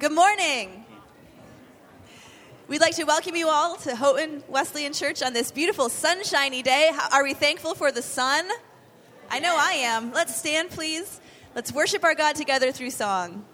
Good morning. We'd like to welcome you all to Houghton Wesleyan Church on this beautiful sunshiny day. Are we thankful for the sun? I know I am. Let's stand, please. Let's worship our God together through song.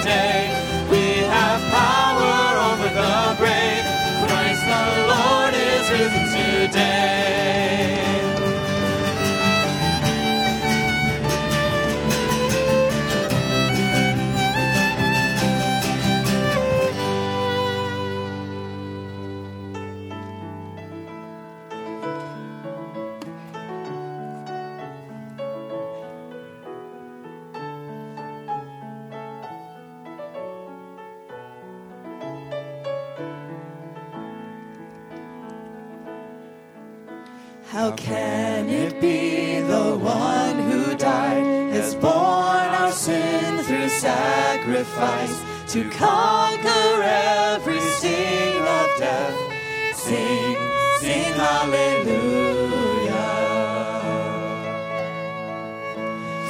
today. We have power over the grave. Christ the Lord is risen today. How can it be the one who died has borne our sin through sacrifice to conquer every sting of death? Sing, sing hallelujah.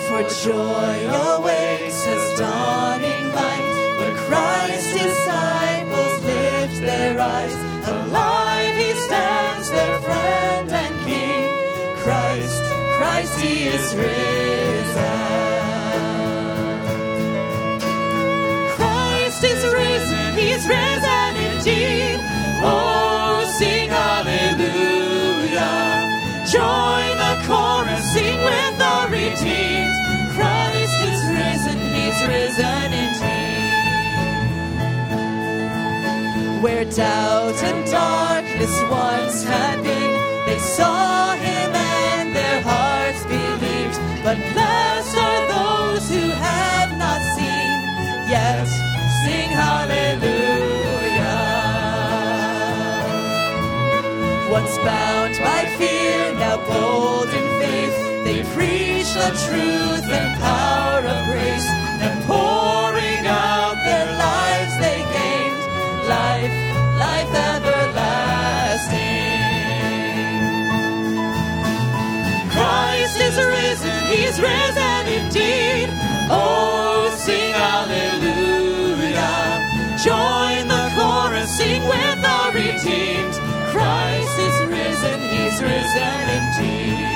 For joy awaits Risen. Christ is risen, risen indeed. Oh, sing hallelujah. Join the chorus, sing with the redeemed. Christ is risen, He's risen indeed. Where doubt and darkness once had been But blessed are those who have not seen, yet sing hallelujah. Once bound by fear, now bold in faith, they preach the truth and power he's risen indeed. Oh, sing hallelujah. Join the chorus, sing with the redeemed. Christ is risen, he's risen indeed.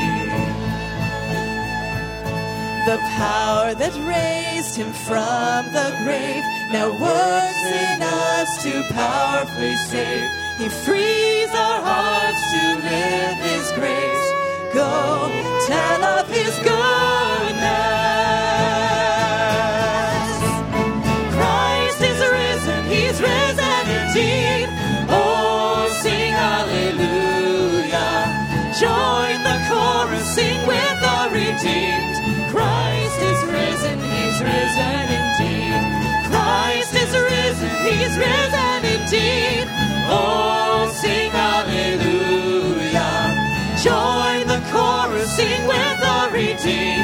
The power that raised him from the grave now works in us to powerfully save. He frees our hearts to live his grace. Go tell of his goodness. Christ is risen, he's risen indeed. Oh, sing hallelujah. Join the chorus, sing with the redeemed. Christ is risen, he's risen indeed. Christ is risen, he's risen indeed. Oh, sing the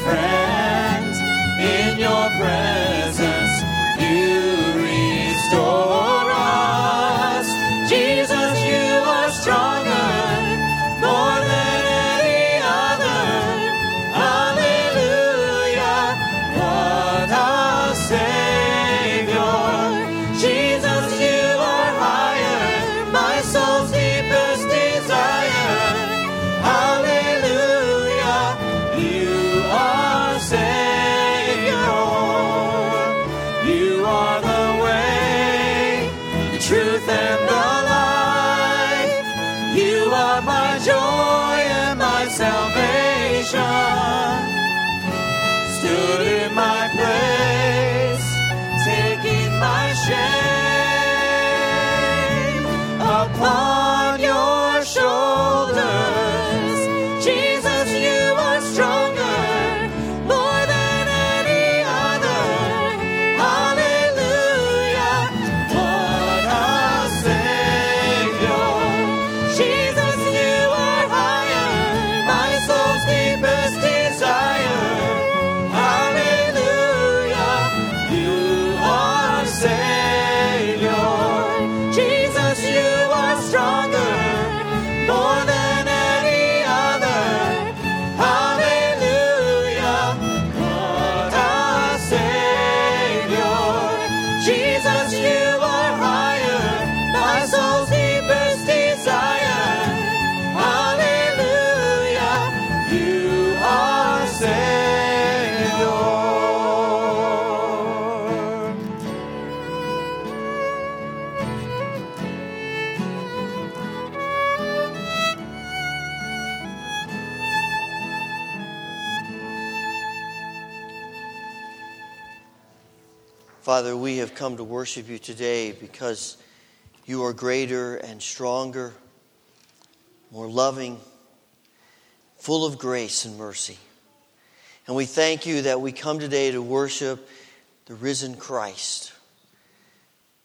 is my friend. In your Father, we have come to worship you today because you are greater and stronger, more loving, full of grace and mercy. And we thank you that we come today to worship the risen Christ.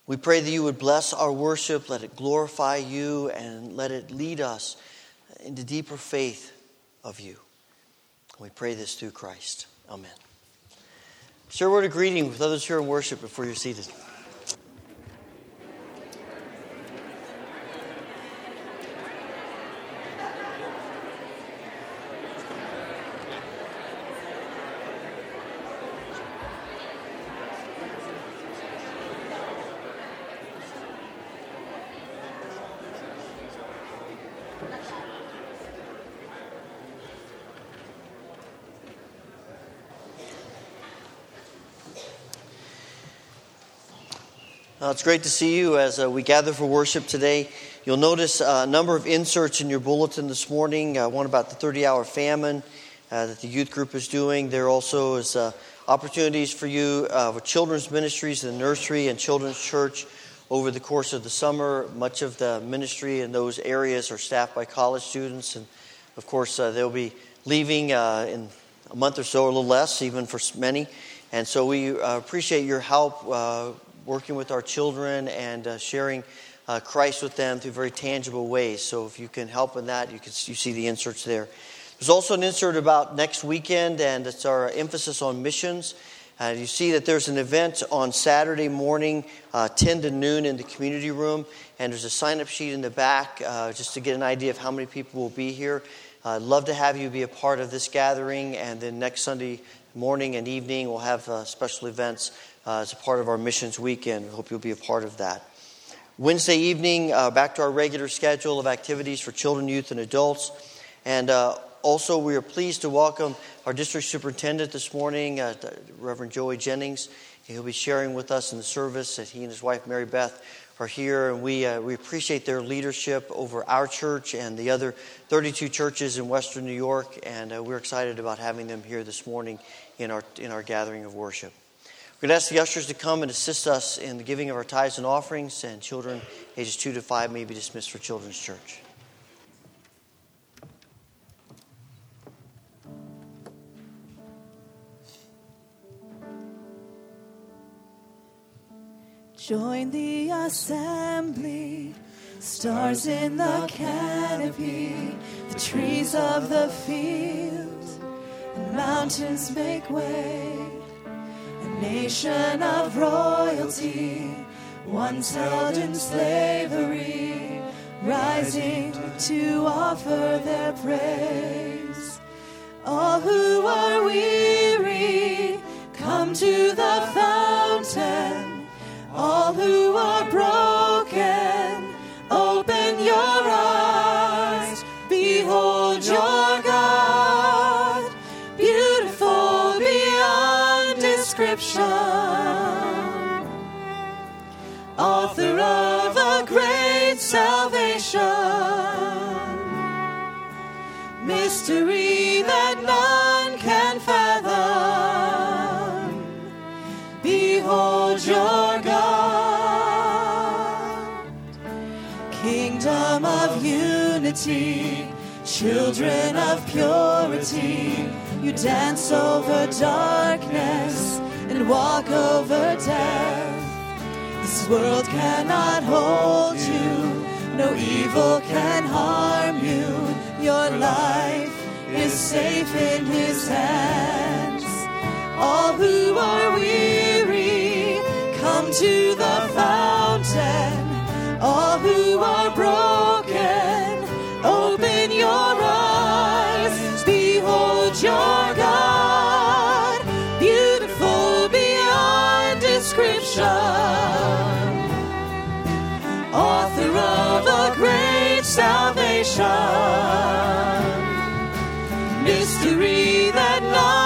We pray that you would bless our worship, let it glorify you, and let it lead us into deeper faith of you. We pray this through Christ. Amen. Share a word of greeting with others here in worship before you're seated. It's great to see you as uh, we gather for worship today. You'll notice uh, a number of inserts in your bulletin this morning. Uh, one about the 30 hour famine uh, that the youth group is doing. There also is uh, opportunities for you uh, with children's ministries in the nursery and children's church over the course of the summer. Much of the ministry in those areas are staffed by college students. And of course, they'll be leaving in a month or so, or a little less, even for many. And so we appreciate your help working with our children and uh, sharing uh, Christ with them through very tangible ways. So if you can help in that, you can you see the inserts there. There's also an insert about next weekend, and it's our emphasis on missions. Uh, you see that there's an event on Saturday morning, uh, 10 to noon, in the community room, and there's a sign up sheet in the back uh, just to get an idea of how many people will be here. I'd love to have you be a part of this gathering, and then next Sunday morning and evening, we'll have uh, special events uh, as a part of our missions weekend. Hope you'll be a part of that. Wednesday evening, uh, back to our regular schedule of activities for children, youth, and adults. And uh, also, we are pleased to welcome our district superintendent this morning, uh, Reverend Joey Jennings. He'll be sharing with us in the service that he and his wife, Mary Beth, are here. And we, uh, we appreciate their leadership over our church and the other 32 churches in Western New York. And uh, we're excited about having them here this morning in our, in our gathering of worship. We're going to ask the ushers to come and assist us in the giving of our tithes and offerings, and children ages 2 to 5 may be dismissed for Children's Church. Join the assembly, stars in the canopy, the trees of the field, and mountains make way. Nation of royalty, once held in slavery, rising to offer their praise. Children of purity. You dance over darkness and walk over death. This world cannot hold you, no evil can harm you. Your life is safe in His hands. All who are weary, come to the fountain. All who are broken, salvation. Mystery that none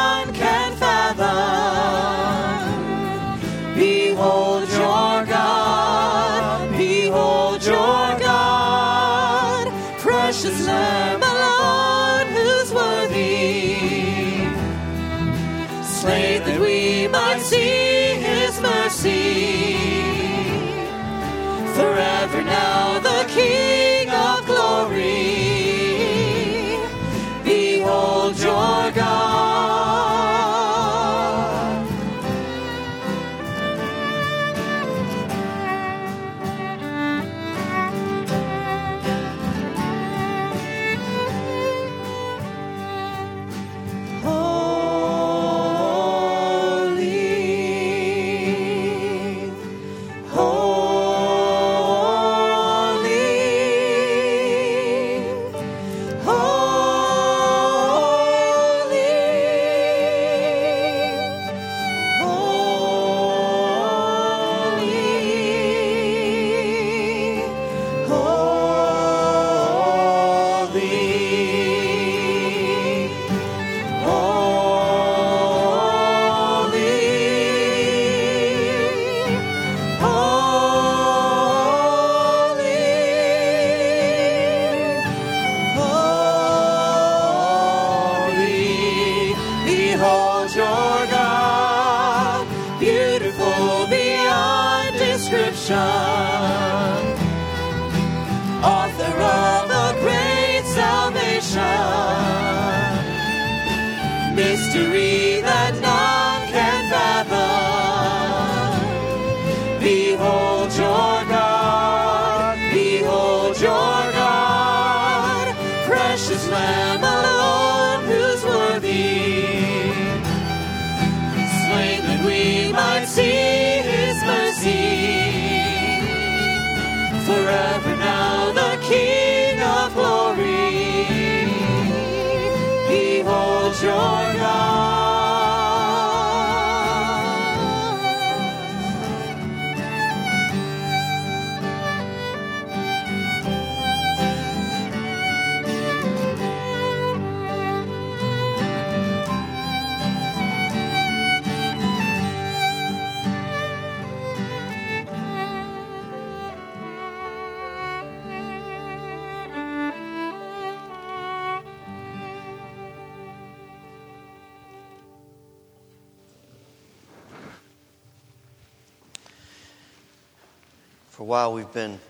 For a while, we've been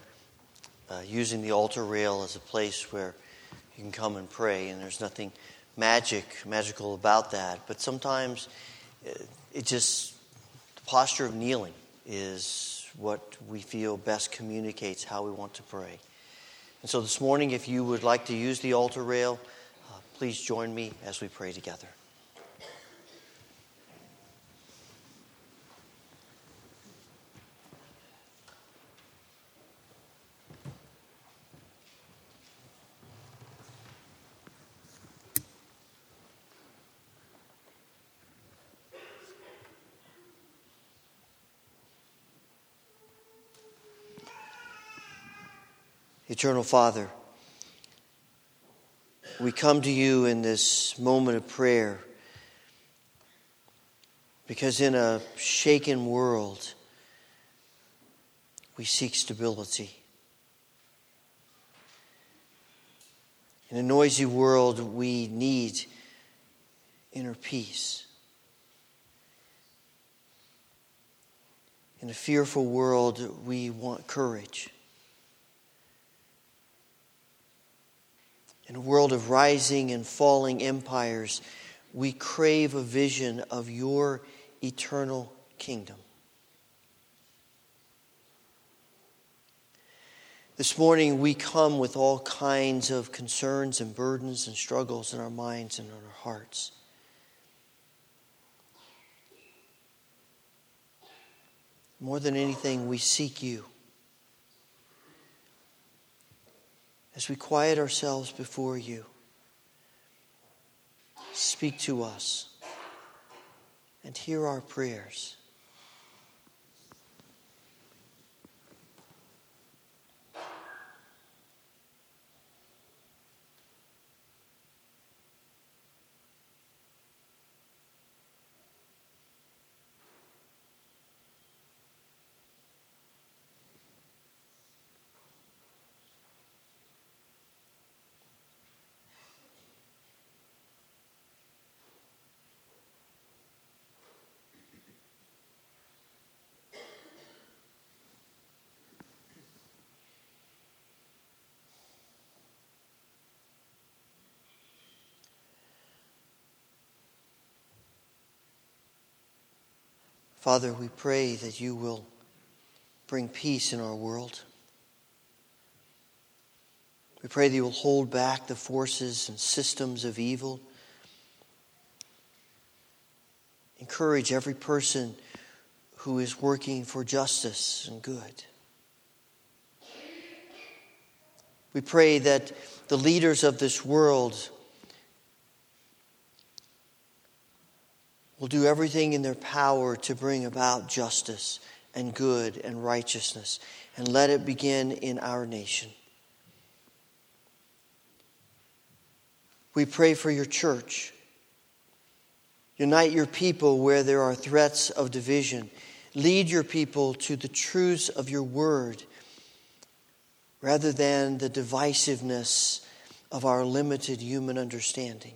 uh, using the altar rail as a place where you can come and pray, and there's nothing magic, magical about that. But sometimes uh, it just, the posture of kneeling is what we feel best communicates how we want to pray. And so this morning, if you would like to use the altar rail, uh, please join me as we pray together. Eternal Father, we come to you in this moment of prayer because in a shaken world, we seek stability. In a noisy world, we need inner peace. In a fearful world, we want courage. In a world of rising and falling empires, we crave a vision of your eternal kingdom. This morning, we come with all kinds of concerns and burdens and struggles in our minds and in our hearts. More than anything, we seek you. As we quiet ourselves before you, speak to us and hear our prayers. Father, we pray that you will bring peace in our world. We pray that you will hold back the forces and systems of evil. Encourage every person who is working for justice and good. We pray that the leaders of this world will do everything in their power to bring about justice and good and righteousness. And let it begin in our nation. We pray for your church. Unite your people where there are threats of division. Lead your people to the truths of your word rather than the divisiveness of our limited human understanding.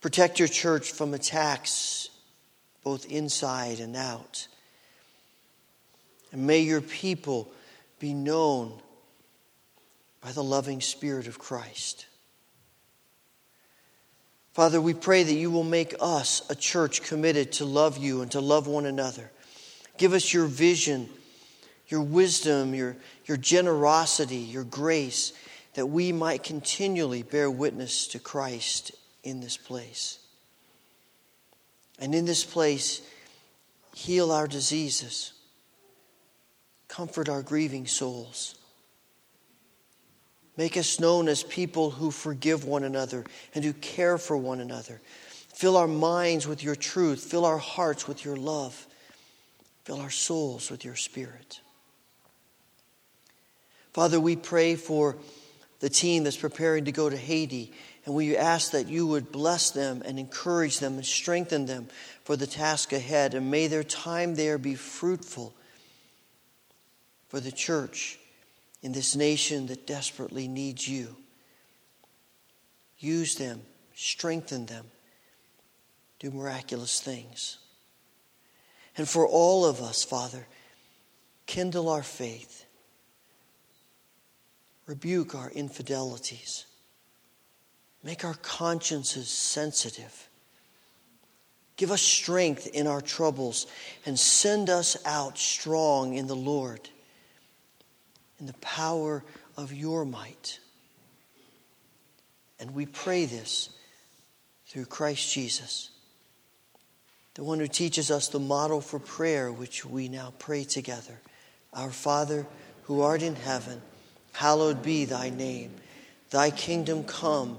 Protect your church from attacks, both inside and out. And may your people be known by the loving Spirit of Christ. Father, we pray that you will make us a church committed to love you and to love one another. Give us your vision, your wisdom, your, your generosity, your grace, that we might continually bear witness to Christ in this place. And in this place, heal our diseases, comfort our grieving souls. Make us known as people who forgive one another and who care for one another. Fill our minds with your truth. Fill our hearts with your love. Fill our souls with your spirit. Father, we pray for the team that's preparing to go to Haiti and we ask that you would bless them and encourage them and strengthen them for the task ahead. And may their time there be fruitful for the church in this nation that desperately needs you. Use them, strengthen them, do miraculous things. And for all of us, Father, kindle our faith, rebuke our infidelities Make our consciences sensitive. Give us strength in our troubles and send us out strong in the Lord, in the power of your might. And we pray this through Christ Jesus, the one who teaches us the model for prayer, which we now pray together. Our Father, who art in heaven, hallowed be thy name. Thy kingdom come.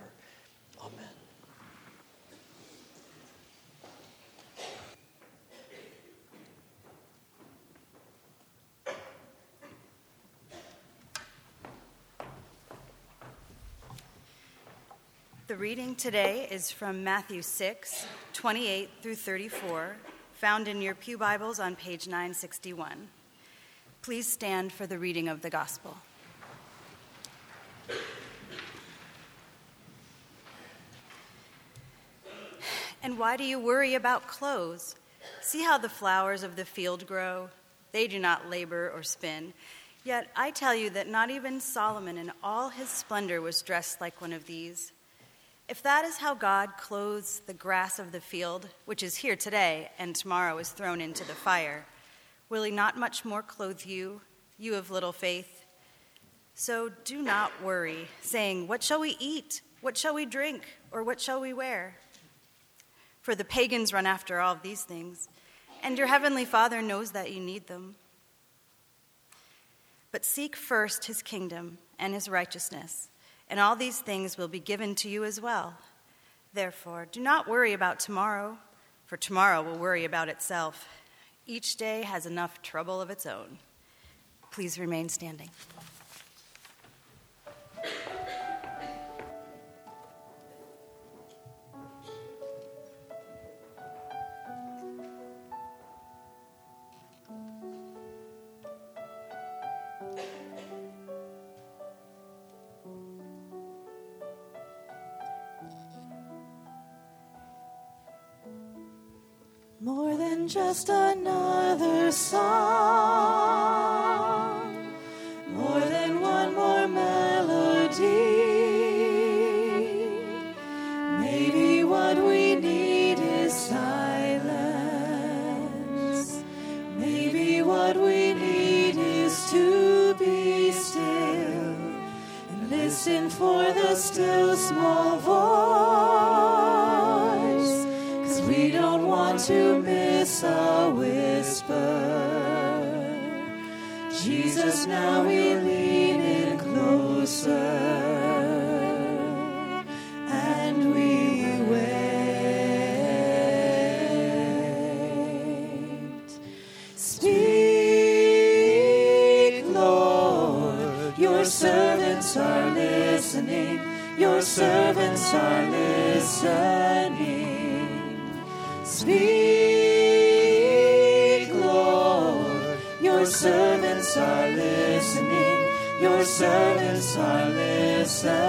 The reading today is from Matthew 6, 28 through 34, found in your Pew Bibles on page 961. Please stand for the reading of the gospel. And why do you worry about clothes? See how the flowers of the field grow? They do not labor or spin. Yet I tell you that not even Solomon in all his splendor was dressed like one of these. If that is how God clothes the grass of the field, which is here today and tomorrow is thrown into the fire, will he not much more clothe you, you of little faith? So do not worry, saying, What shall we eat? What shall we drink? Or what shall we wear? For the pagans run after all these things, and your heavenly Father knows that you need them. But seek first his kingdom and his righteousness, and all these things will be given to you as well. Therefore, do not worry about tomorrow, for tomorrow will worry about itself. Each day has enough trouble of its own. Please remain standing. Just another song, more than one more melody. Maybe what we need is silence. Maybe what we need is to be still and listen for the still small voice. Cause we don't want to miss a whisper. Jesus, now we lean in closer and we wait. Speak, Lord, your servants are listening. Your servants are listening. Speak, servants are listening. Your servants are listening.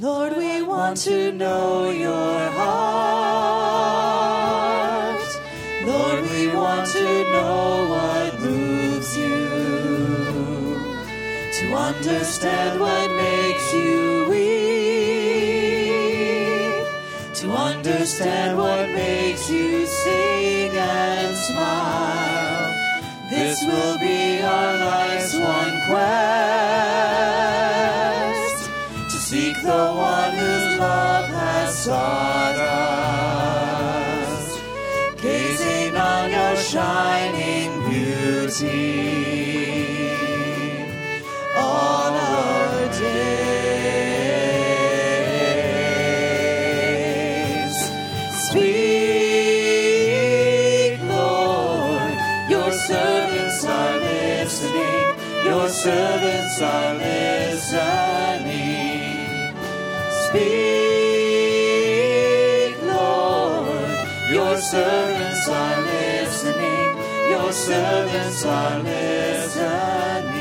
Lord, we want to know your heart. Lord, we want to know what moves you. To understand what makes you understand what makes you sing and smile. This will be our life's one quest to seek the one whose love has sought us, gazing on your shining beauty are listening.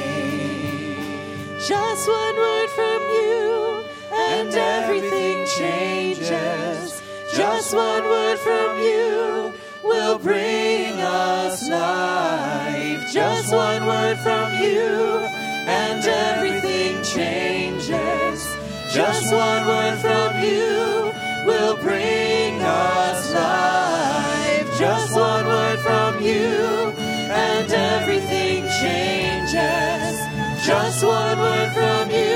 Just one word from you, and everything changes. Just one word from you will bring us life. Just one word from you, and everything changes. Just one word from you will bring us one word from you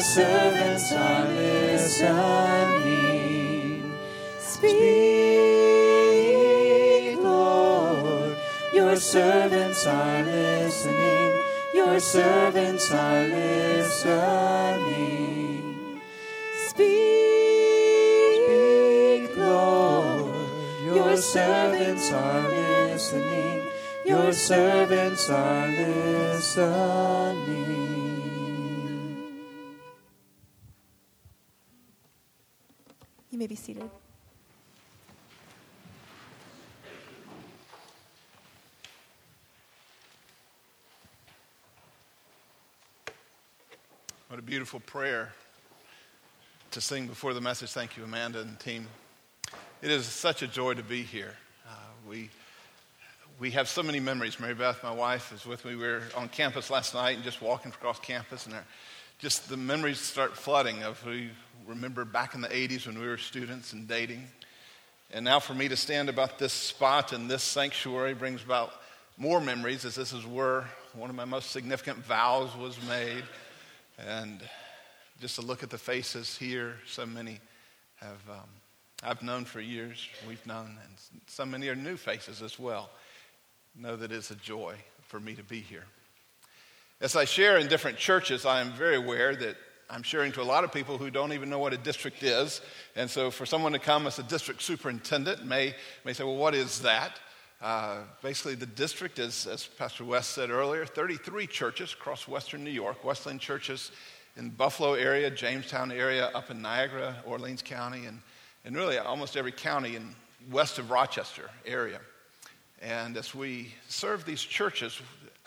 Your servants are listening. Speak, Lord. Your servants are listening. Your servants are listening. Speak, Lord. Your servants are listening. Your servants are listening. May be seated. What a beautiful prayer to sing before the message. Thank you, Amanda and team. It is such a joy to be here. Uh, we, we have so many memories. Mary Beth, my wife, is with me. We were on campus last night and just walking across campus, and our, just the memories start flooding of we remember back in the 80s when we were students and dating. And now for me to stand about this spot in this sanctuary brings about more memories, as this is where one of my most significant vows was made. And just to look at the faces here, so many have um, I've known for years. We've known, and so many are new faces as well. Know that it's a joy for me to be here. As I share in different churches, I am very aware that I'm sharing to a lot of people who don't even know what a district is. And so for someone to come as a district superintendent may, may say, well, what is that? Uh, basically, the district is, as Pastor Wes said earlier, 33 churches across western New York, Wesleyan churches in Buffalo area, Jamestown area, up in Niagara, Orleans County, and, and really almost every county in west of Rochester area. And as we serve these churches,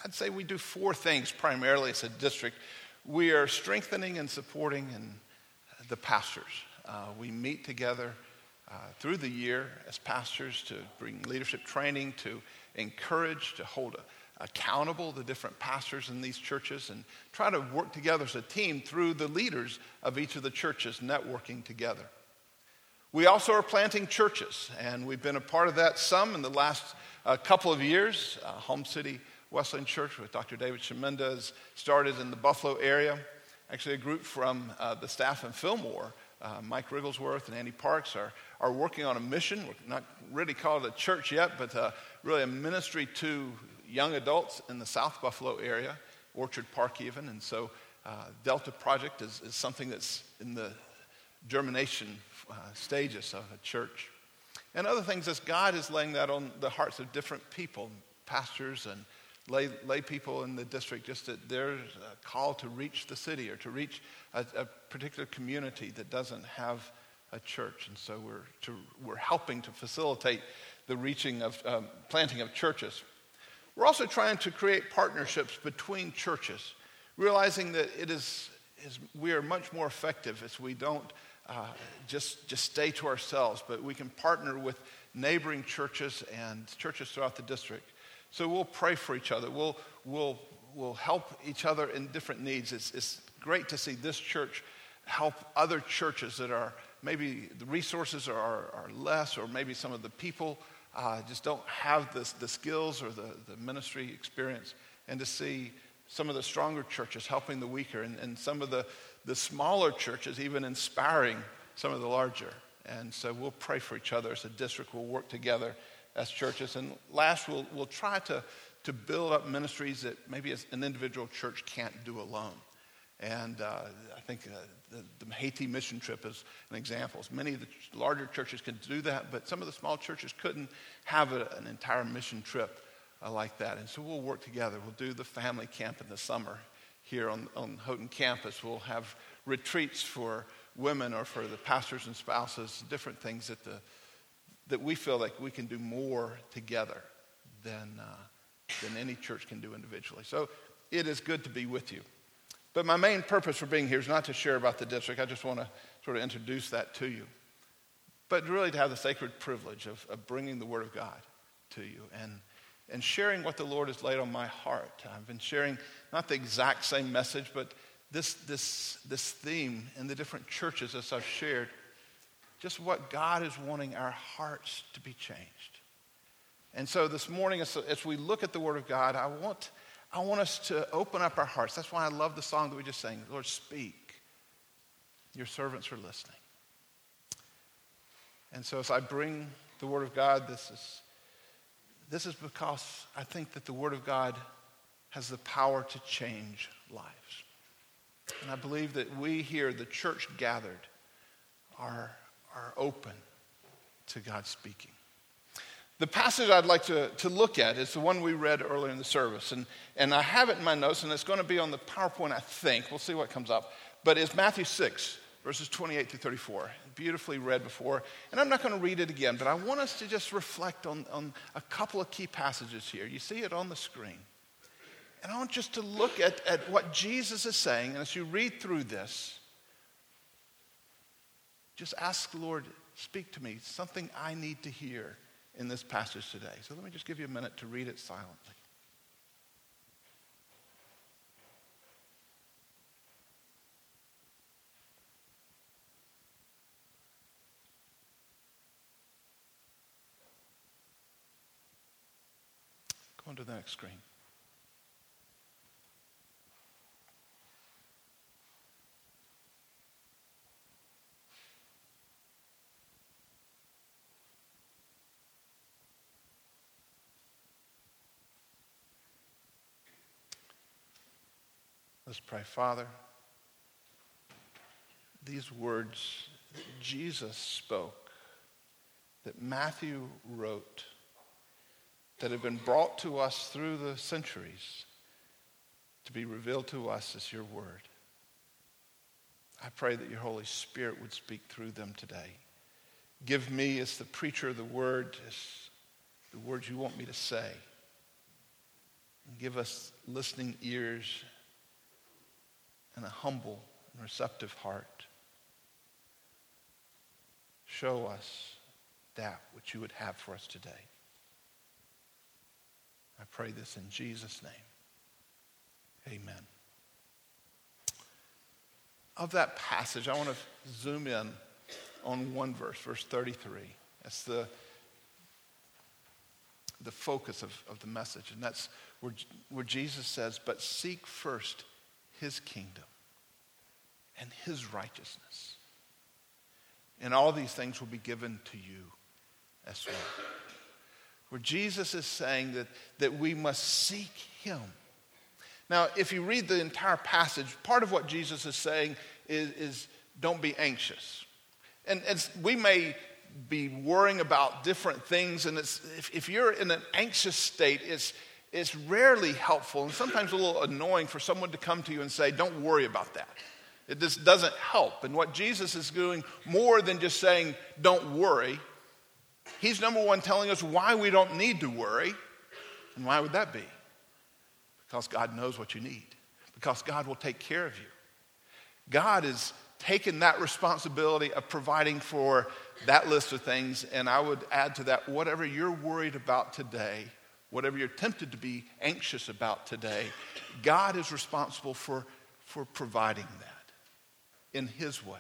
I'd say we do four things primarily as a district. We are strengthening and supporting and the pastors. Uh, we meet together uh, through the year as pastors to bring leadership training, to encourage, to hold accountable the different pastors in these churches, and try to work together as a team through the leaders of each of the churches, networking together. We also are planting churches, and we've been a part of that some in the last uh, couple of years. Uh, Home City Wesleyan Church with Dr. David Shemenda started in the Buffalo area. Actually, a group from uh, the staff in Fillmore, uh, Mike Rigglesworth and Andy Parks, are, are working on a mission. We're not really called a church yet, but uh, really a ministry to young adults in the South Buffalo area, Orchard Park even. And so, uh, Delta Project is, is something that's in the germination uh, stages of a church. And other things as God is laying that on the hearts of different people, pastors and lay, lay people in the district, just that there's a call to reach the city or to reach a, a particular community that doesn't have a church. And so we're, to, we're helping to facilitate the reaching of, um, planting of churches. We're also trying to create partnerships between churches, realizing that it is, is we are much more effective as we don't uh, just, just stay to ourselves, but we can partner with neighboring churches and churches throughout the district. So we'll pray for each other. We'll, we'll, we'll help each other in different needs. It's, it's great to see this church help other churches that are maybe the resources are, are less, or maybe some of the people uh, just don't have this, the skills or the, the ministry experience, and to see some of the stronger churches helping the weaker, and, and some of the, the smaller churches even inspiring some of the larger. And so we'll pray for each other as a district. We'll work together as churches. And last, we'll, we'll try to, to build up ministries that maybe an individual church can't do alone. And uh, I think uh, the, the, Haiti mission trip is an example. Many of the larger churches can do that, but some of the small churches couldn't have a, an entire mission trip uh, like that. And so we'll work together. We'll do the family camp in the summer here on, on Houghton campus. We'll have retreats for women or for the pastors and spouses, different things that, the, that we feel like we can do more together than, uh, than any church can do individually. So it is good to be with you. But my main purpose for being here is not to share about the district. I just want to sort of introduce that to you. But really to have the sacred privilege of, of bringing the Word of God to you and, and sharing what the Lord has laid on my heart. I've been sharing not the exact same message, but this, this, this theme in the different churches as I've shared. Just what God is wanting our hearts to be changed. And so this morning, as, as we look at the Word of God, I want, I want us to open up our hearts. That's why I love the song that we just sang Lord, speak. Your servants are listening. And so as I bring the Word of God, this is, this is because I think that the Word of God has the power to change lives. And I believe that we here, the church gathered, are, are open to God speaking. The passage I'd like to, to look at is the one we read earlier in the service. And, and I have it in my notes, and it's going to be on the PowerPoint, I think. We'll see what comes up. But it's Matthew 6, verses 28 to 34. Beautifully read before. And I'm not going to read it again, but I want us to just reflect on, on a couple of key passages here. You see it on the screen. And I want just to look at, at what Jesus is saying. And as you read through this, just ask the Lord, speak to me, something I need to hear in this passage today. So let me just give you a minute to read it silently. Go on to the next screen. Let's pray. Father, these words that Jesus spoke, that Matthew wrote, that have been brought to us through the centuries to be revealed to us as your word. I pray that your Holy Spirit would speak through them today. Give me, as the preacher of the word, the words you want me to say. And give us listening ears and a humble and receptive heart. Show us that which you would have for us today. I pray this in Jesus' name. Amen. Of that passage, I want to zoom in on one verse, verse 33. That's the, the focus of, of the message. And that's where, where Jesus says, But seek first his kingdom and his righteousness. And all these things will be given to you as well. Where Jesus is saying that, that we must seek him. Now, if you read the entire passage, part of what Jesus is saying is, is don't be anxious. And, we may be worrying about different things, and if, if you're in an anxious state, it's, it's rarely helpful and sometimes a little annoying for someone to come to you and say, Don't worry about that. It just doesn't help. And what Jesus is doing, more than just saying, Don't worry, he's number one telling us why we don't need to worry. And why would that be? Because God knows what you need, because God will take care of you. God is taken that responsibility of providing for that list of things, and I would add to that whatever you're worried about today whatever you're tempted to be anxious about today, God is responsible for, for providing that in His way.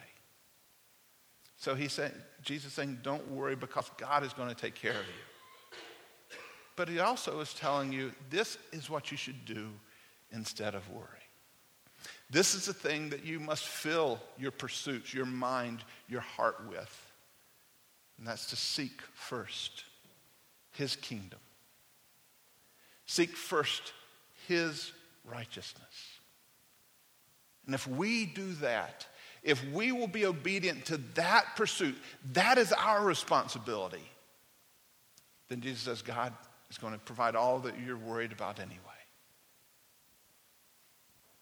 So he's saying, Jesus is saying, don't worry because God is going to take care of you. But he also is telling you, this is what you should do instead of worry. This is the thing that you must fill your pursuits, your mind, your heart with. And that's to seek first his kingdom Seek first his righteousness. And if we do that, if we will be obedient to that pursuit, that is our responsibility, then Jesus says God is going to provide all that you're worried about anyway.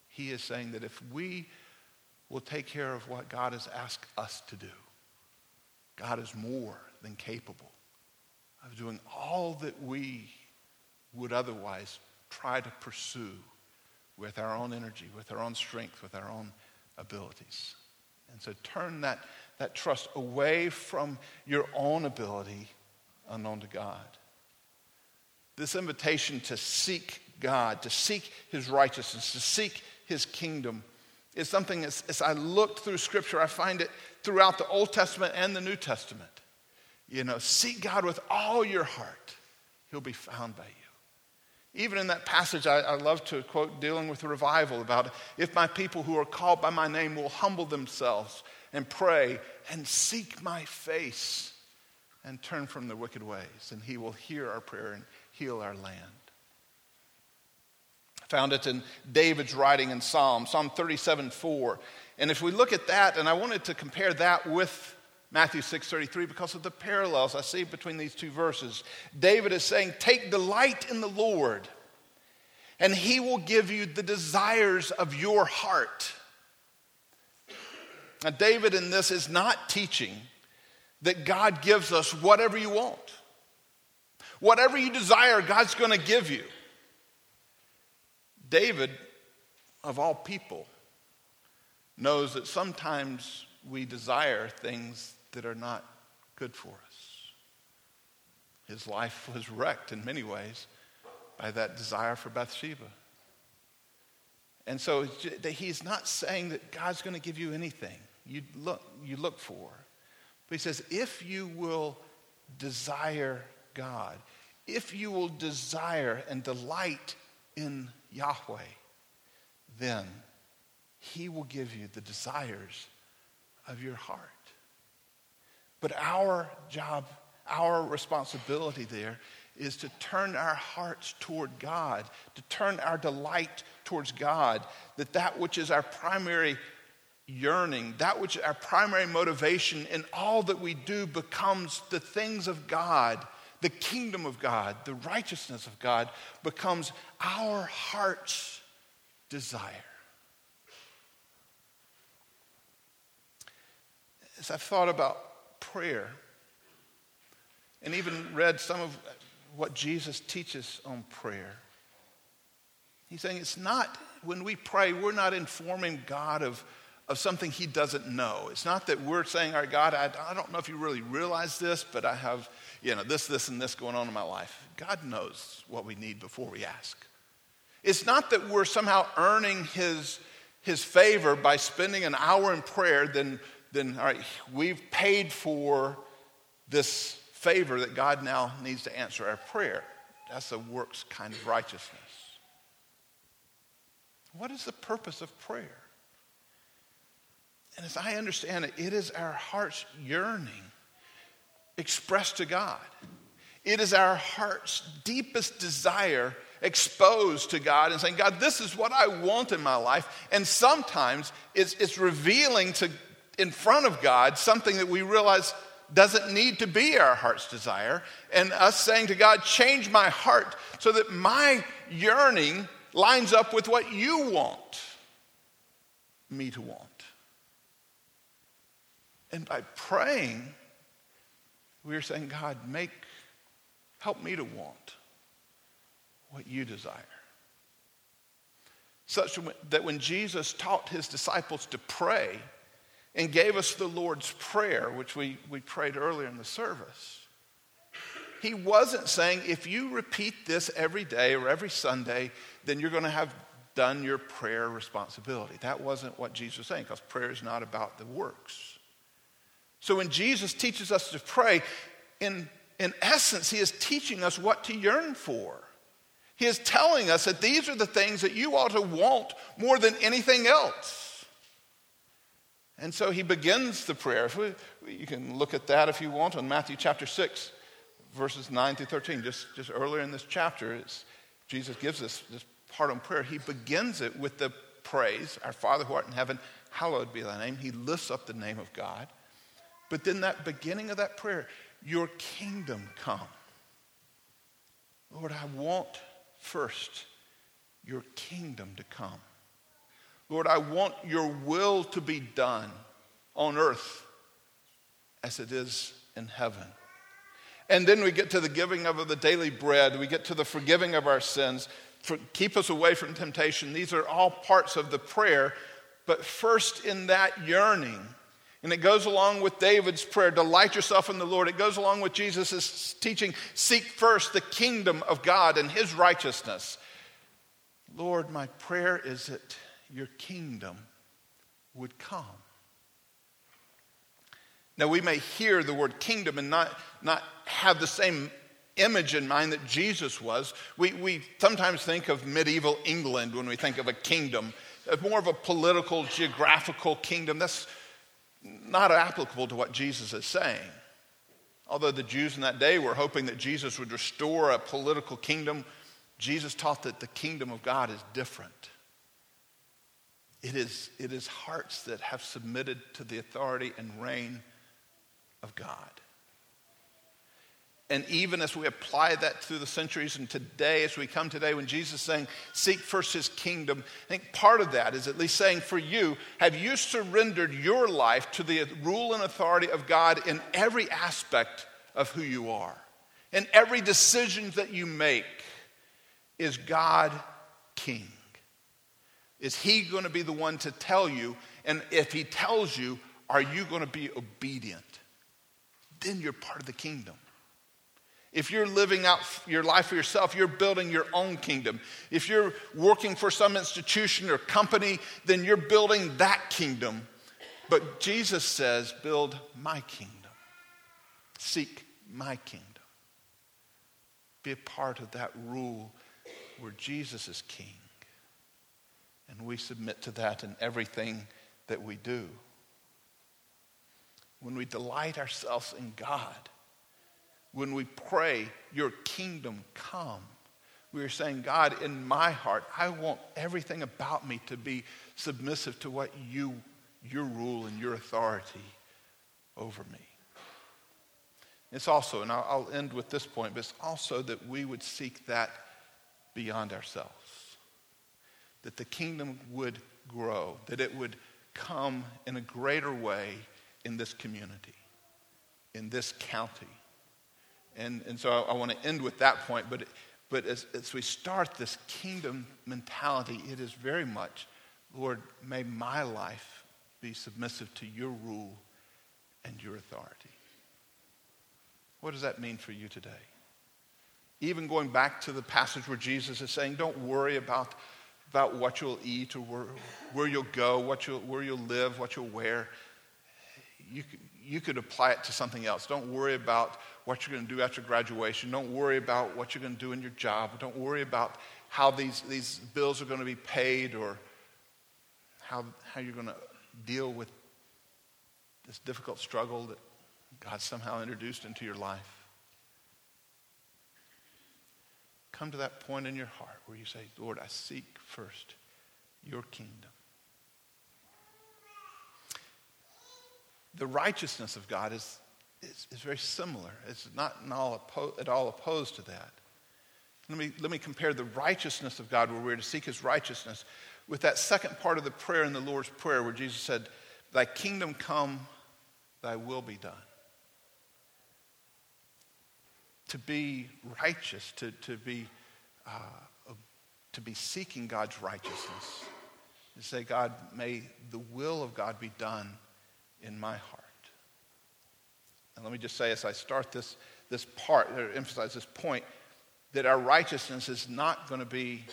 He is saying that if we will take care of what God has asked us to do, God is more than capable of doing all that we would otherwise try to pursue with our own energy, with our own strength, with our own abilities. And so turn that, that trust away from your own ability unknown to God. This invitation to seek God, to seek his righteousness, to seek his kingdom, is something as, as I looked through Scripture, I find it throughout the Old Testament and the New Testament. You know, seek God with all your heart, He'll be found by you. Even in that passage, I, I love to quote dealing with revival about if my people who are called by my name will humble themselves and pray and seek my face and turn from their wicked ways, and He will hear our prayer and heal our land. Found it in David's writing in Psalm, Psalm 37 4. And if we look at that, and I wanted to compare that with Matthew 6:33 because of the parallels I see between these two verses. David is saying, "Take delight in the Lord, and he will give you the desires of your heart." Now David in this is not teaching that God gives us whatever you want. Whatever you desire, God's going to give you. David, of all people, knows that sometimes we desire things that are not good for us. His life was wrecked in many ways by that desire for Bathsheba. And so he's not saying that God's going to give you anything you look, you look for. But he says, if you will desire God, if you will desire and delight in Yahweh, then He will give you the desires of your heart. But our job, our responsibility there is to turn our hearts toward God, to turn our delight towards God, that that which is our primary yearning, that which our primary motivation in all that we do becomes the things of God the kingdom of God, the righteousness of God becomes our heart's desire. As I've thought about prayer and even read some of what Jesus teaches on prayer, he's saying it's not, when we pray, we're not informing God of of something he doesn't know. It's not that we're saying, all right, God, I, I don't know if you really realize this, but I have, you know, this, this, and this going on in my life. God knows what we need before we ask. It's not that we're somehow earning his, his favor by spending an hour in prayer, then, then, all right, we've paid for this favor that God now needs to answer our prayer. That's a works kind of righteousness. What is the purpose of prayer? And as I understand it, it is our heart's yearning expressed to God. It is our heart's deepest desire exposed to God and saying, God, this is what I want in my life. And sometimes it's, it's revealing to in front of God something that we realize doesn't need to be our heart's desire. And us saying to God, change my heart so that my yearning lines up with what you want me to want. And by praying, we are saying, God, make, help me to want what you desire. Such that when Jesus taught his disciples to pray and gave us the Lord's Prayer, which we, we prayed earlier in the service, he wasn't saying, if you repeat this every day or every Sunday, then you're going to have done your prayer responsibility. That wasn't what Jesus was saying, because prayer is not about the works. So when Jesus teaches us to pray, in, in essence, he is teaching us what to yearn for. He is telling us that these are the things that you ought to want more than anything else. And so he begins the prayer. We, you can look at that if you want on Matthew chapter 6, verses 9 through 13. Just, just earlier in this chapter, Jesus gives us this part on prayer. He begins it with the praise Our Father who art in heaven, hallowed be thy name. He lifts up the name of God. But then that beginning of that prayer, your kingdom come. Lord, I want first your kingdom to come. Lord, I want your will to be done on earth as it is in heaven. And then we get to the giving of the daily bread. We get to the forgiving of our sins. For, keep us away from temptation. These are all parts of the prayer. But first, in that yearning, and it goes along with David's prayer, delight yourself in the Lord. It goes along with Jesus' teaching, seek first the kingdom of God and his righteousness. Lord, my prayer is that your kingdom would come. Now, we may hear the word kingdom and not, not have the same image in mind that Jesus was. We, we sometimes think of medieval England when we think of a kingdom, more of a political, geographical kingdom. That's not applicable to what Jesus is saying. Although the Jews in that day were hoping that Jesus would restore a political kingdom, Jesus taught that the kingdom of God is different. It is, it is hearts that have submitted to the authority and reign of God. And even as we apply that through the centuries and today, as we come today, when Jesus is saying, seek first his kingdom, I think part of that is at least saying for you, have you surrendered your life to the rule and authority of God in every aspect of who you are? In every decision that you make, is God king? Is he going to be the one to tell you? And if he tells you, are you going to be obedient? Then you're part of the kingdom. If you're living out your life for yourself, you're building your own kingdom. If you're working for some institution or company, then you're building that kingdom. But Jesus says, build my kingdom. Seek my kingdom. Be a part of that rule where Jesus is king. And we submit to that in everything that we do. When we delight ourselves in God, when we pray, Your kingdom come, we are saying, God, in my heart, I want everything about me to be submissive to what you, your rule and your authority over me. It's also, and I'll, end with this point, but it's also that we would seek that beyond ourselves. That the kingdom would grow, that it would come in a greater way in this community, in this county and, and so I, I want to end with that point. But, but as, as we start this kingdom mentality, it is very much, Lord, may my life be submissive to your rule and your authority. What does that mean for you today? Even going back to the passage where Jesus is saying, don't worry about, about what you'll eat or where, where you'll go, what you'll, where you'll live, what you'll wear. You, you could apply it to something else. Don't worry about what you're going to do after graduation. Don't worry about what you're going to do in your job. Don't worry about how these, these bills are going to be paid or how, how you're going to deal with this difficult struggle that God somehow introduced into your life. Come to that point in your heart where you say, Lord, I seek first your kingdom. The righteousness of God is is, is very similar. It's not all oppo- at all opposed to that. Let me, let me compare the righteousness of God, where we're to seek his righteousness, with that second part of the prayer in the Lord's Prayer, where Jesus said, Thy kingdom come, thy will be done. To be righteous, to, to, be, uh, to be seeking God's righteousness, to say, God, may the will of God be done in my heart. And let me just say as I start this, this part, or emphasize this point, that our righteousness is not going to be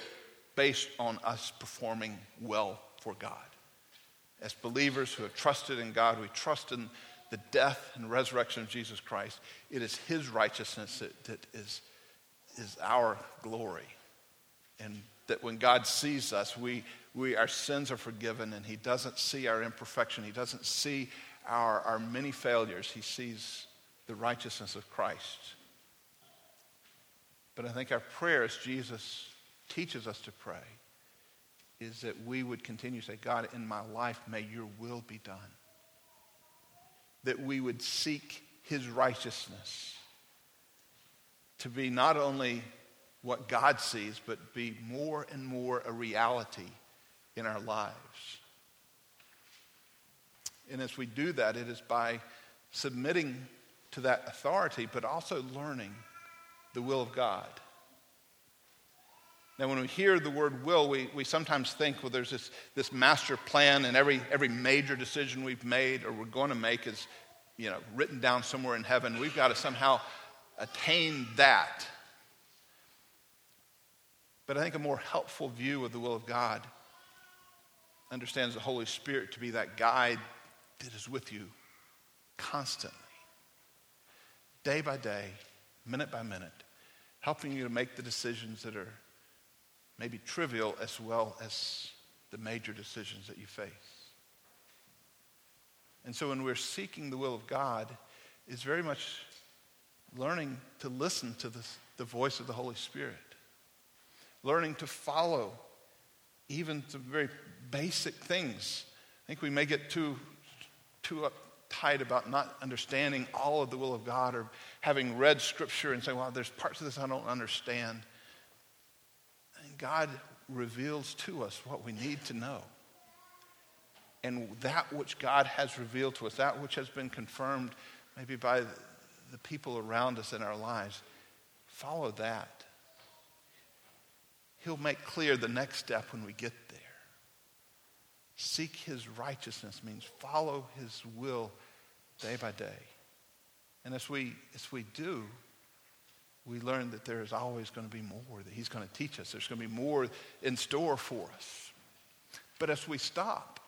based on us performing well for God. As believers who have trusted in God, we trust in the death and resurrection of Jesus Christ. It is His righteousness that, that is, is our glory. And that when God sees us, we, we, our sins are forgiven, and He doesn't see our imperfection. He doesn't see our, our many failures, he sees the righteousness of Christ. But I think our prayer, as Jesus teaches us to pray, is that we would continue to say, God, in my life, may your will be done. That we would seek his righteousness to be not only what God sees, but be more and more a reality in our lives. And as we do that, it is by submitting to that authority, but also learning the will of God. Now, when we hear the word will, we, we sometimes think, well, there's this, this master plan, and every, every major decision we've made or we're going to make is you know, written down somewhere in heaven. We've got to somehow attain that. But I think a more helpful view of the will of God understands the Holy Spirit to be that guide that is with you constantly, day by day, minute by minute, helping you to make the decisions that are maybe trivial as well as the major decisions that you face. And so when we're seeking the will of God, it's very much learning to listen to the, the voice of the Holy Spirit, learning to follow even some very basic things. I think we may get too, too uptight about not understanding all of the will of God or having read Scripture and saying, well, there's parts of this I don't understand. God reveals to us what we need to know. And that which God has revealed to us, that which has been confirmed maybe by the people around us in our lives, follow that. He'll make clear the next step when we get there. Seek his righteousness means follow his will day by day. And as we, as we do, we learn that there is always going to be more that he's going to teach us. There's going to be more in store for us. But as we stop,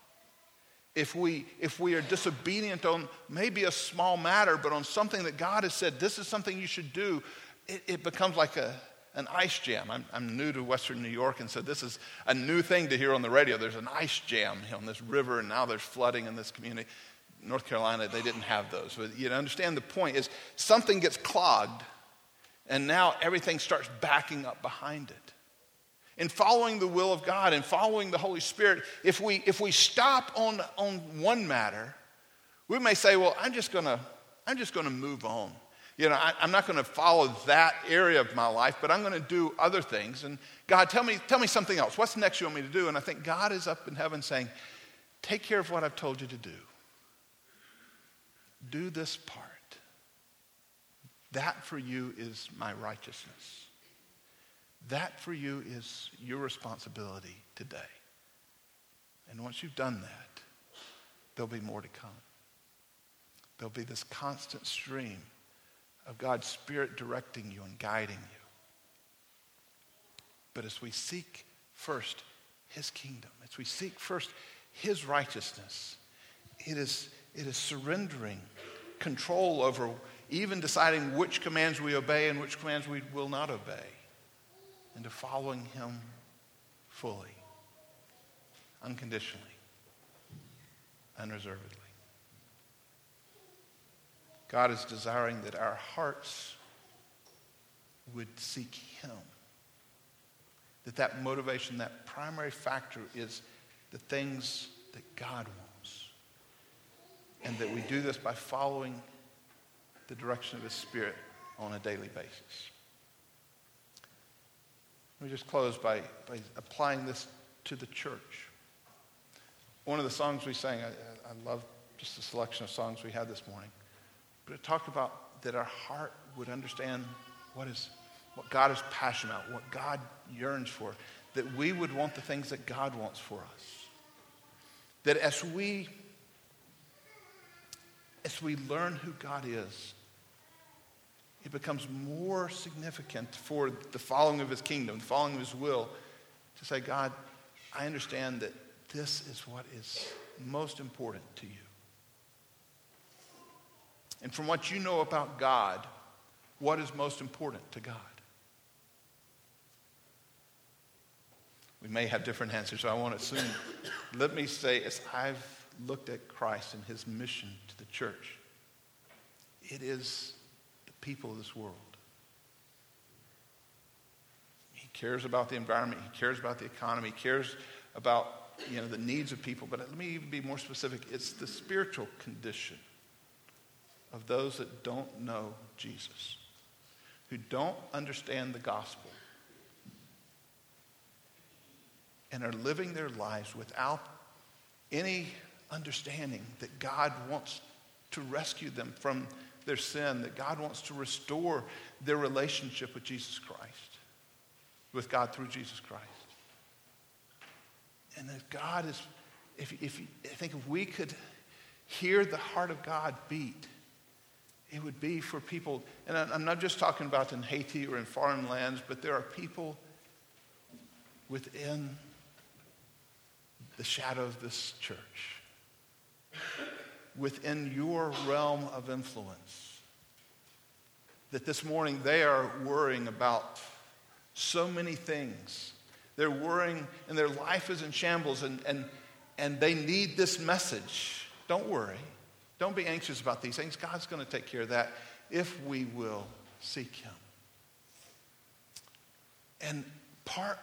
if we, if we are disobedient on maybe a small matter, but on something that God has said, this is something you should do, it, it becomes like a, an ice jam. I'm, I'm new to Western New York, and so this is a new thing to hear on the radio. There's an ice jam on this river, and now there's flooding in this community. North Carolina, they didn't have those. But you understand the point is something gets clogged, and now everything starts backing up behind it in following the will of God and following the Holy Spirit, if we, if we stop on, on one matter, we may say, well, I'm just to I'm just to move on. You know, I, am not to follow that area of my life, but I'm to do other things. And God, tell me, tell me something else. What's next you want me to do? And I think God is up in heaven saying, take care of what I've told you to do. Do this part. That for you is my righteousness. That for you is your responsibility today. And once you've done that, there'll be more to come. There'll be this constant stream of God's Spirit directing you and guiding you. But as we seek first His kingdom, as we seek first His righteousness, it is, it is surrendering control over even deciding which commands we obey and which commands we will not obey into following Him fully, unconditionally, unreservedly. God is desiring that our hearts would seek Him. That that motivation, that primary factor is the things that God wants. And that we do this by following the direction of His Spirit on a daily basis. Let me just close by, by applying this to the church. One of the songs we sang, I, I love just the selection of songs we had this morning, but it talked about that our heart would understand what is what God is passionate about, what God yearns for, that we would want the things that God wants for us. That as we as we learn who God is it becomes more significant for the following of his kingdom, the following of his will, to say, God, I understand that this is what is most important to you. And from what you know about God, what is most important to God? We may have different answers, so I want to assume. Let me say, as I've looked at Christ and his mission to the church, it is people of this world. He cares about the environment, he cares about the economy, he cares about you know, the needs of people. But let me even be more specific it's the spiritual condition of those that don't know Jesus, who don't understand the gospel, and are living their lives without any understanding that God wants to rescue them from their sin, that God wants to restore their relationship with Jesus Christ, with God through Jesus Christ. And that God is, if, if I think if we could hear the heart of God beat, it would be for people, and I'm not just talking about in Haiti or in foreign lands, but there are people within the shadow of this church, within your realm of influence, that this morning they are worrying about so many things. They're worrying and their life is in shambles and, and, and they need this message. Don't worry. Don't be anxious about these things. God's going to take care of that if we will seek Him. And part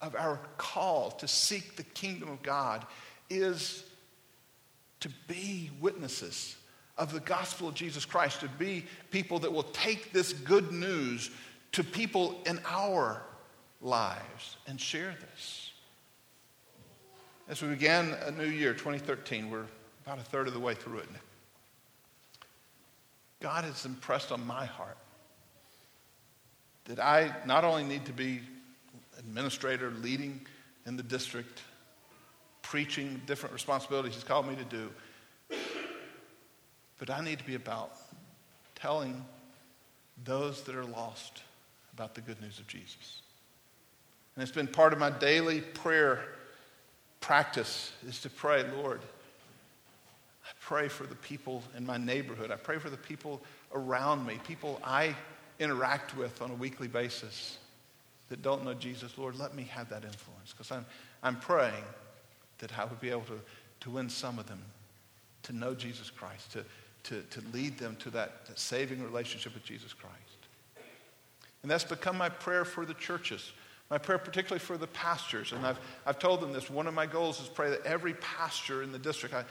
of our call to seek the kingdom of God is to be witnesses of the gospel of Jesus Christ, to be people that will take this good news to people in our lives and share this. As we began a new year, 2013, we're about a third of the way through it. God has impressed on my heart that I not only need to be administrator, leading in the district, preaching different responsibilities He's called me to do, but I need to be about telling those that are lost about the good news of Jesus. And it's been part of my daily prayer practice is to pray, Lord, I pray for the people in my neighborhood. I pray for the people around me, people I interact with on a weekly basis that don't know Jesus. Lord, let me have that influence because I'm, I'm praying that I would be able to, to win some of them to know Jesus Christ, to, to, to lead them to that, that saving relationship with Jesus Christ. And that's become my prayer for the churches. My prayer, particularly for the pastors, and I've, I've told them this. One of my goals is pray that every pastor in the district I,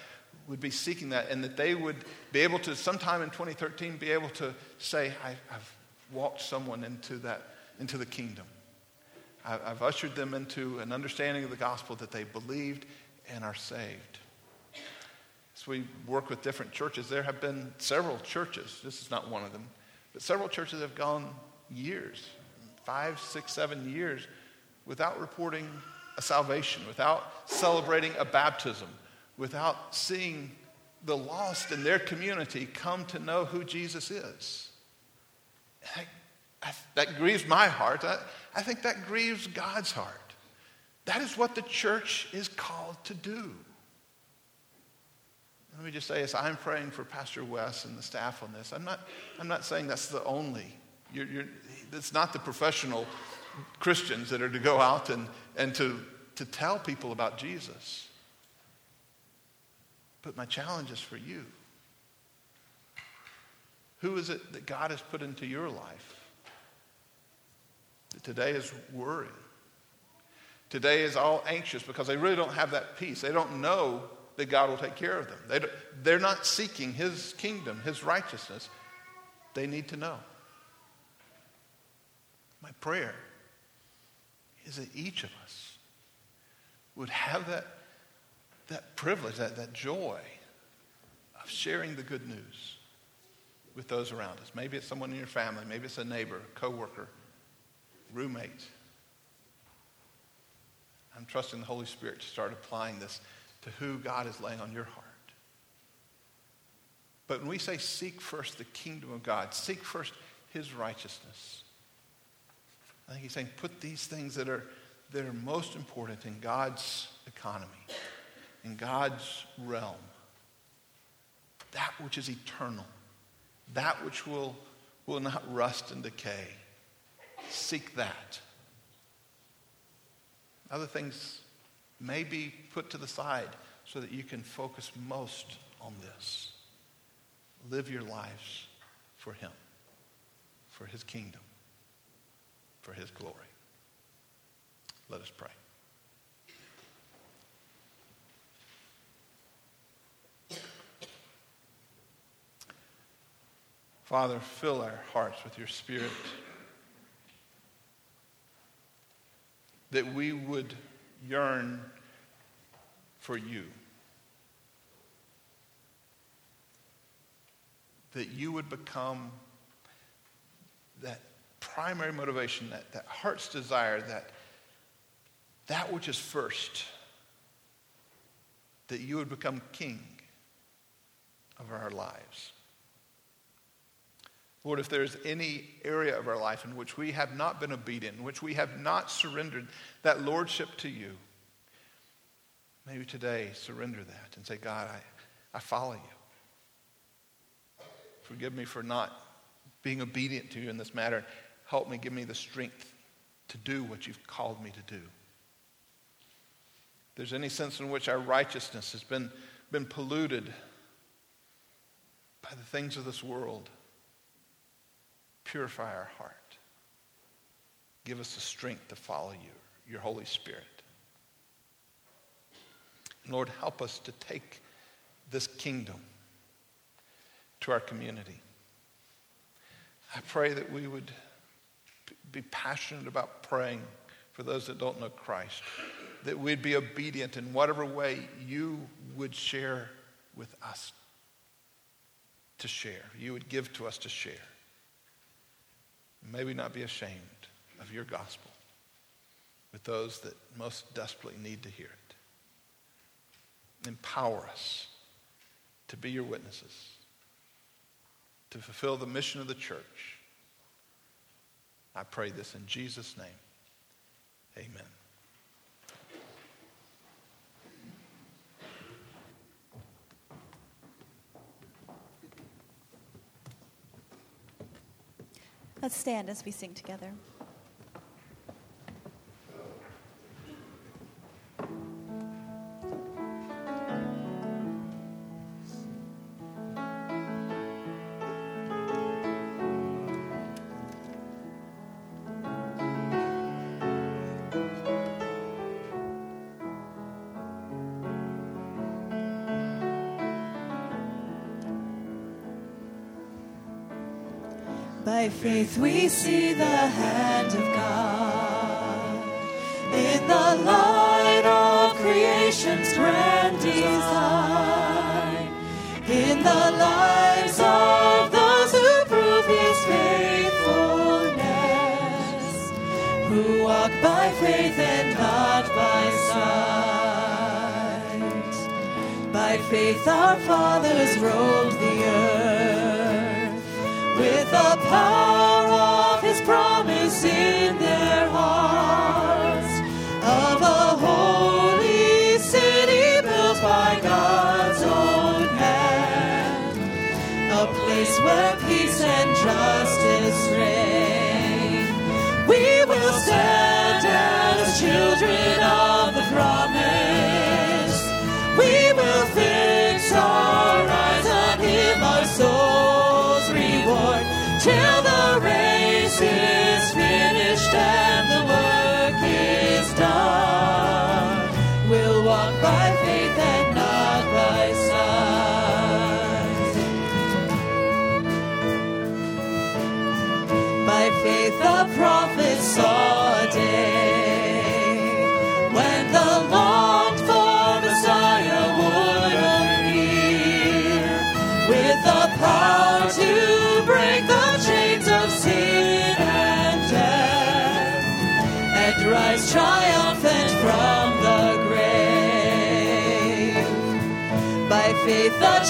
would be seeking that, and that they would be able to, sometime in 2013, be able to say, I, have walked someone into that, into the kingdom. I've ushered them into an understanding of the gospel that they believed and are saved. As we work with different churches, there have been several churches. This is not one of them, but several churches have gone years, five, six, seven years, without reporting a salvation, without celebrating a baptism, without seeing the lost in their community come to know who Jesus is. I, I, that grieves my heart. I, I think that grieves God's heart. That is what the church is called to do. Let me just say, this I'm praying for Pastor Wes and the staff on this, I'm not, I'm not saying that's the only. You're, you're, it's not the professional Christians that are to go out and, and to, to tell people about Jesus. But my challenge is for you. Who is it that God has put into your life today is worry. Today is all anxious because they really don't have that peace. They don't know that God will take care of them. They they're not seeking His kingdom, His righteousness. They need to know. My prayer is that each of us would have that, that privilege, that, that joy of sharing the good news with those around us. Maybe it's someone in your family, maybe it's a neighbor, coworker, roommate. I'm trusting the Holy Spirit to start applying this to who God is laying on your heart. But when we say seek first the kingdom of God, seek first his righteousness, I think he's saying put these things that are, that are most important in God's economy, in God's realm, that which is eternal, that which will, will not rust and decay. Seek that. Other things may be put to the side so that you can focus most on this. Live your lives for Him, for His kingdom, for His glory. Let us pray. Father, fill our hearts with your Spirit that we would yearn for you. That you would become that primary motivation, that, that heart's desire, that that which is first, that you would become king of our lives. Lord, if there's any area of our life in which we have not been obedient, in which we have not surrendered that lordship to you, Maybe today, surrender that and say, God, I, I follow you. Forgive me for not being obedient to you in this matter. Help me, give me the strength to do what you've called me to do. If there's any sense in which our righteousness has been, been polluted by the things of this world, purify our heart. Give us the strength to follow you, your Holy Spirit. Lord, help us to take this kingdom to our community. I pray that we would be passionate about praying for those that don't know Christ, that we'd be obedient in whatever way you would share with us to share, you would give to us to share. May we not be ashamed of your gospel with those that most desperately need to hear it. Empower us to be your witnesses, to fulfill the mission of the church. I pray this in Jesus' name. Amen. Let's stand as we sing together. By faith we see the hand of God. In the light of creation's grand design, in the lives of those who prove His faithfulness, who walk by faith and not by sight. By faith our fathers rolled the earth with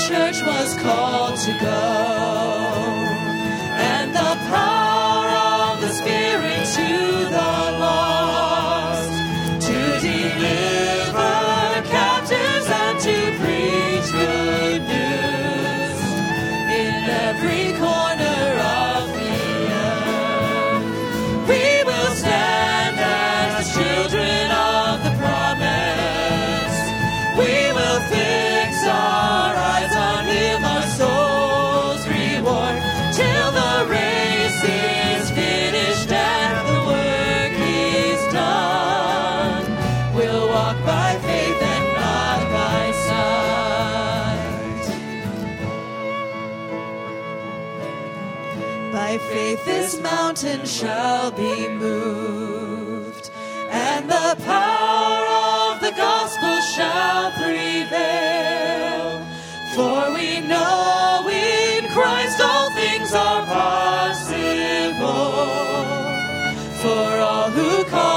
church was called to go shall be moved, and the power of the gospel shall prevail. For we know in Christ all things are possible. For all who call